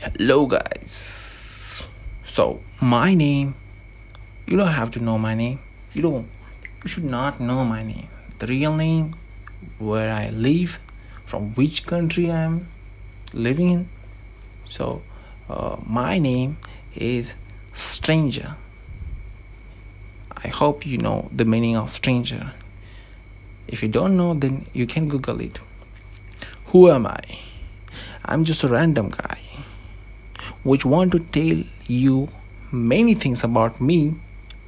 Hello, guys. So, my name, you don't have to know my name. You don't, you should not know my name. The real name, where I live, from which country I am living in. So, uh, my name is Stranger. I hope you know the meaning of stranger. If you don't know, then you can Google it. Who am I? I'm just a random guy which want to tell you many things about me,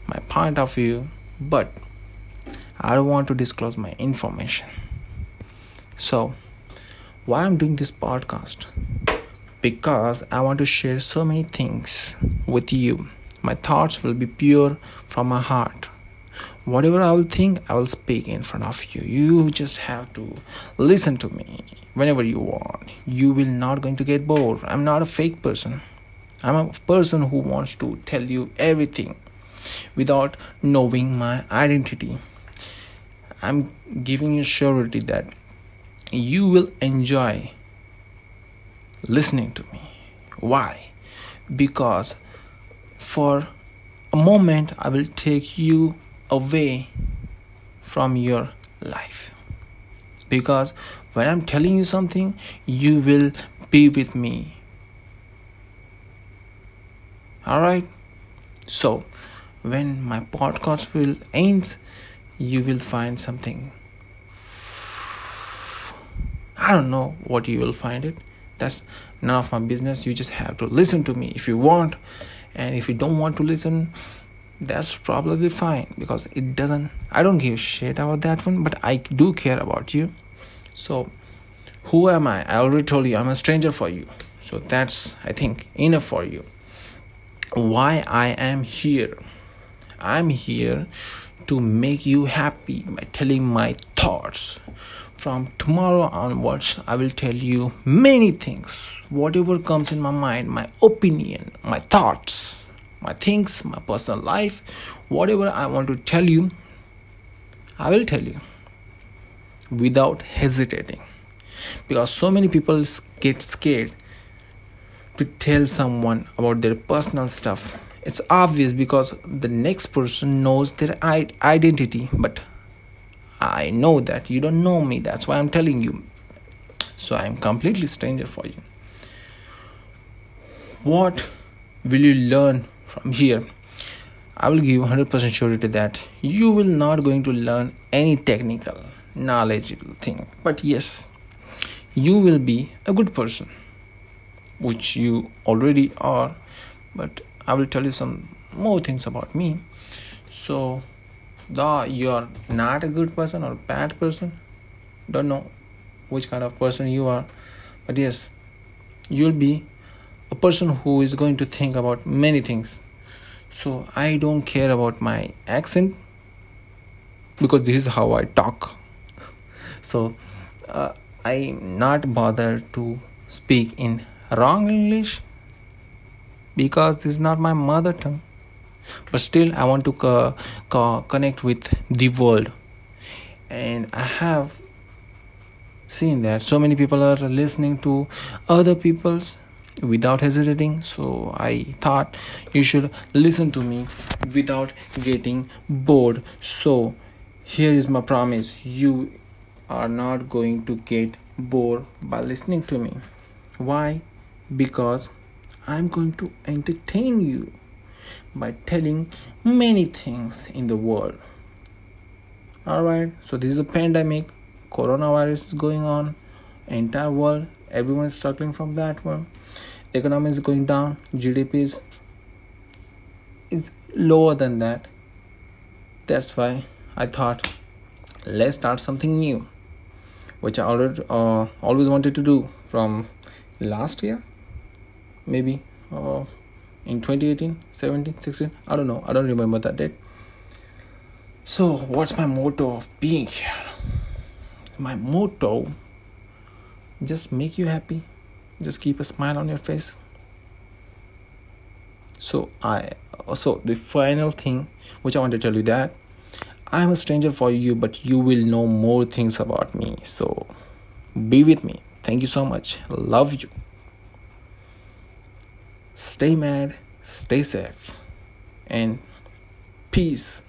my point of view, but I don't want to disclose my information. So, why I'm doing this podcast? Because I want to share so many things with you. My thoughts will be pure from my heart. Whatever I will think, I will speak in front of you. You just have to listen to me whenever you want. You will not going to get bored. I'm not a fake person. I'm a person who wants to tell you everything without knowing my identity. I'm giving you surety that you will enjoy listening to me. Why? Because for a moment I will take you away from your life. Because when I'm telling you something, you will be with me. Alright? So, when my podcast will ends, you will find something. I don't know what you will find it. That's none of my business. You just have to listen to me if you want. And if you don't want to listen, that's probably fine because it doesn't I don't give shit about that one, but I do care about you. So who am I? I already told you I'm a stranger for you. So that's I think enough for you. Why I am here. I'm here to make you happy by telling my thoughts. From tomorrow onwards, I will tell you many things. Whatever comes in my mind, my opinion, my thoughts, my things, my personal life, whatever I want to tell you, I will tell you without hesitating. Because so many people get scared to tell someone about their personal stuff. It's obvious because the next person knows their identity, but I know that you don't know me. That's why I'm telling you. So I'm completely stranger for you. What will you learn from here? I will give 100% surety that you will not going to learn any technical knowledgeable thing. But yes, you will be a good person, which you already are. But I will tell you some more things about me. So though you are not a good person or bad person don't know which kind of person you are but yes you'll be a person who is going to think about many things so i don't care about my accent because this is how i talk. So uh, i'm not bothered to speak in wrong english because this is not my mother tongue. But still i want to co- co- connect with the world. And i have seen that so many people are listening to other people's without hesitating. So i thought you should listen to me without getting bored. So here is my promise. You are not going to get bored by listening to me. Why? Because i'm going to entertain you by telling many things in the world. Alright, so this is a pandemic, coronavirus is going on, entire world, everyone is struggling from that one. Economy is going down, GDP is, is lower than that. That's why I thought let's start something new, which I already uh, always wanted to do from last year, maybe. Uh, in 2018 17 16 i don't know i don't remember that date so what's my motto of being here my motto just make you happy. Just keep a smile on your face. So i so the final thing which i want to tell you that i'm a stranger for you but you will know more things about me. So be with me. Thank you so much. Love you. Stay mad, stay safe, and peace.